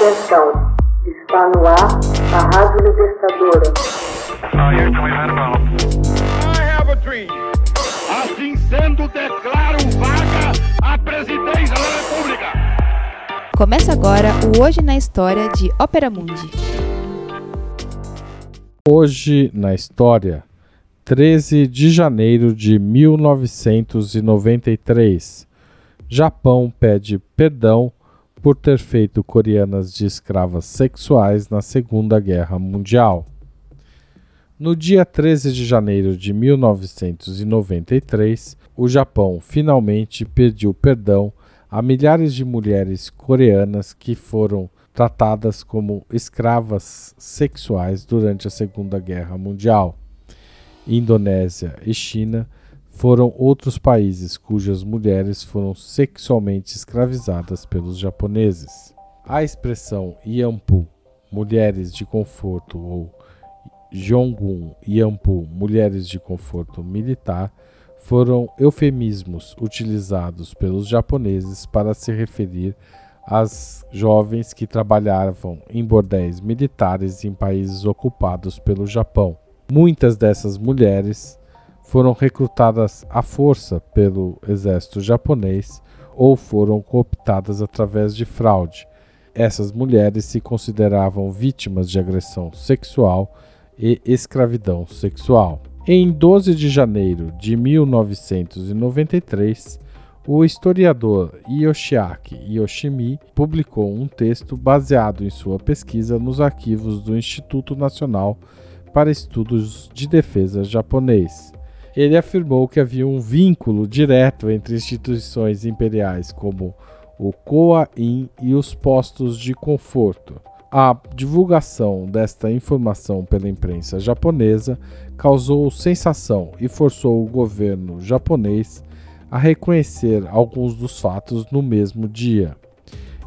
Atenção, está no ar a Rádio Libertadora. Assim sendo, declaro vaga a presidência da República. Começa agora o Hoje na História de Ópera Mundi. Hoje na História, 13 de janeiro de 1993. Japão pede perdão por ter feito coreanas de escravas sexuais na Segunda Guerra Mundial. No dia 13 de janeiro de 1993, o Japão finalmente pediu perdão a milhares de mulheres coreanas que foram tratadas como escravas sexuais durante a Segunda Guerra Mundial. Indonésia e China foram outros países cujas mulheres foram sexualmente escravizadas pelos japoneses. A expressão Yampu, mulheres de conforto, ou Jongun Yampu, mulheres de conforto militar, foram eufemismos utilizados pelos japoneses para se referir às jovens que trabalhavam em bordéis militares em países ocupados pelo Japão. Muitas dessas mulheres foram recrutadas à força pelo exército japonês ou foram cooptadas através de fraude. Essas mulheres se consideravam vítimas de agressão sexual e escravidão sexual. Em 12 de janeiro de 1993, o historiador Yoshiaki Yoshimi publicou um texto baseado em sua pesquisa nos arquivos do Instituto Nacional para Estudos de Defesa japonês ele afirmou que havia um vínculo direto entre instituições imperiais como o Koa-in e os postos de conforto. A divulgação desta informação pela imprensa japonesa causou sensação e forçou o governo japonês a reconhecer alguns dos fatos no mesmo dia.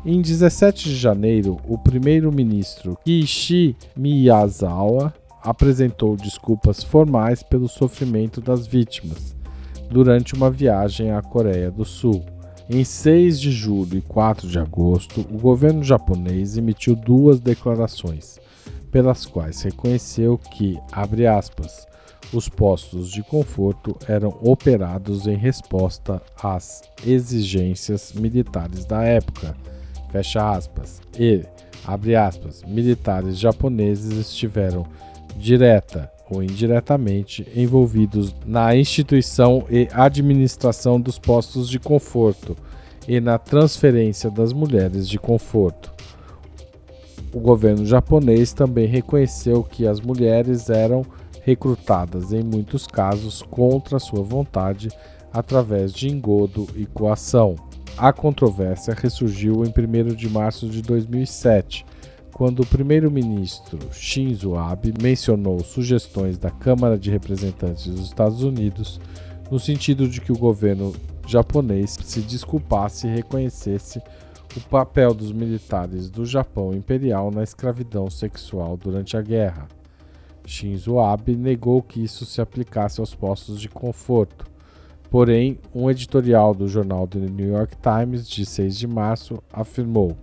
Em 17 de janeiro, o primeiro-ministro Kishi Miyazawa apresentou desculpas formais pelo sofrimento das vítimas durante uma viagem à Coreia do Sul. Em 6 de julho e 4 de agosto, o governo japonês emitiu duas declarações, pelas quais reconheceu que, abre aspas, os postos de conforto eram operados em resposta às exigências militares da época, fecha aspas, e, abre aspas, militares japoneses estiveram direta ou indiretamente envolvidos na instituição e administração dos postos de conforto e na transferência das mulheres de conforto. O governo japonês também reconheceu que as mulheres eram recrutadas, em muitos casos, contra sua vontade, através de engodo e coação. A controvérsia ressurgiu em 1 de março de 2007, quando o primeiro-ministro Shinzo Abe mencionou sugestões da Câmara de Representantes dos Estados Unidos no sentido de que o governo japonês se desculpasse e reconhecesse o papel dos militares do Japão imperial na escravidão sexual durante a guerra. Shinzo Abe negou que isso se aplicasse aos postos de conforto. Porém, um editorial do jornal The New York Times de 6 de março afirmou: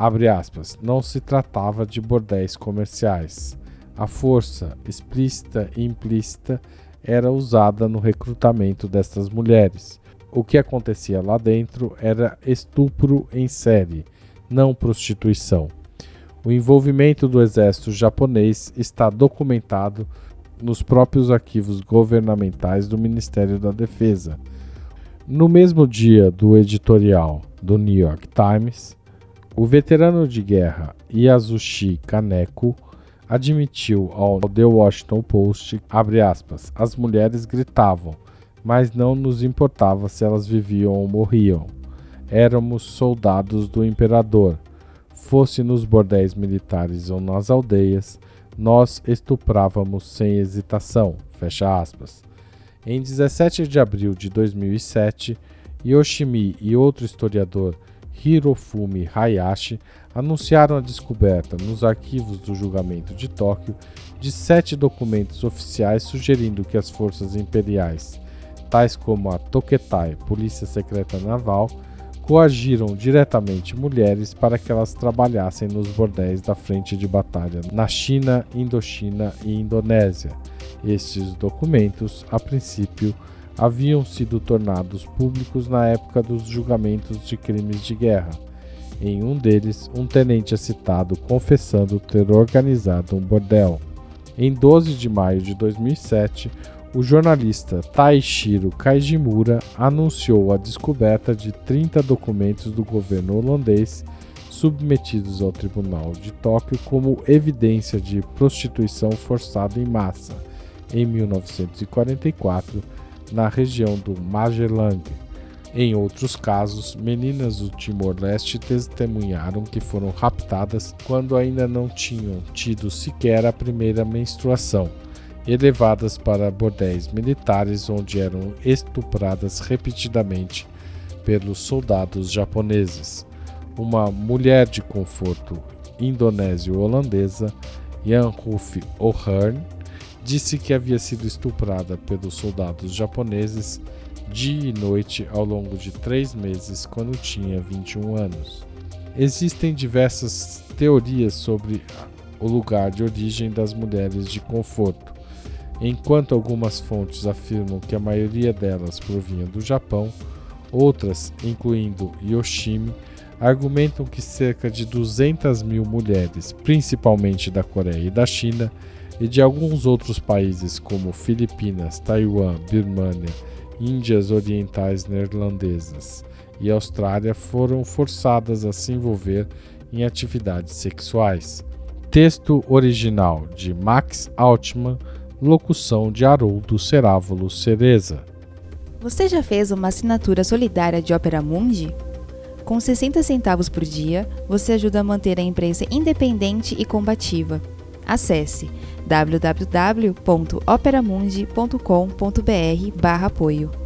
Abre aspas, não se tratava de bordéis comerciais. A força, explícita e implícita, era usada no recrutamento destas mulheres. O que acontecia lá dentro era estupro em série, não prostituição. O envolvimento do exército japonês está documentado nos próprios arquivos governamentais do Ministério da Defesa. No mesmo dia do editorial do New York Times, o veterano de guerra Yasushi Kaneko admitiu ao The Washington Post, aspas, as mulheres gritavam, mas não nos importava se elas viviam ou morriam. Éramos soldados do imperador. Fosse nos bordéis militares ou nas aldeias, nós estuprávamos sem hesitação. Fecha aspas. Em 17 de abril de 2007, Yoshimi e outro historiador Hirofumi Hayashi anunciaram a descoberta nos arquivos do julgamento de Tóquio de sete documentos oficiais sugerindo que as forças imperiais, tais como a Toketai, Polícia Secreta Naval, coagiram diretamente mulheres para que elas trabalhassem nos bordéis da frente de batalha na China, Indochina e Indonésia. Estes documentos, a princípio, haviam sido tornados públicos na época dos julgamentos de crimes de guerra. Em um deles, um tenente é citado confessando ter organizado um bordel. Em 12 de maio de 2007, o jornalista Taishiro Kaijimura anunciou a descoberta de 30 documentos do governo holandês submetidos ao Tribunal de Tóquio como evidência de prostituição forçada em massa em 1944 na região do Magelang. Em outros casos, meninas do Timor-Leste testemunharam que foram raptadas quando ainda não tinham tido sequer a primeira menstruação e levadas para bordéis militares onde eram estupradas repetidamente pelos soldados japoneses. Uma mulher de conforto indonésio-holandesa, Jan Ruf O'Hearn, disse que havia sido estuprada pelos soldados japoneses dia e noite ao longo de três meses quando tinha 21 anos. Existem diversas teorias sobre o lugar de origem das mulheres de conforto. Enquanto algumas fontes afirmam que a maioria delas provinha do Japão, outras, incluindo Yoshimi, argumentam que cerca de 200 mil mulheres, principalmente da Coreia e da China, e de alguns outros países como Filipinas, Taiwan, Birmânia, Índias Orientais Neerlandesas e Austrália, foram forçadas a se envolver em atividades sexuais. Texto original de Max Altman locução de Haroldo Cerávulo Cereza. Você já fez uma assinatura solidária de Opera Mundi? Com 60 centavos por dia, você ajuda a manter a imprensa independente e combativa. Acesse www.operamundi.com.br/apoio.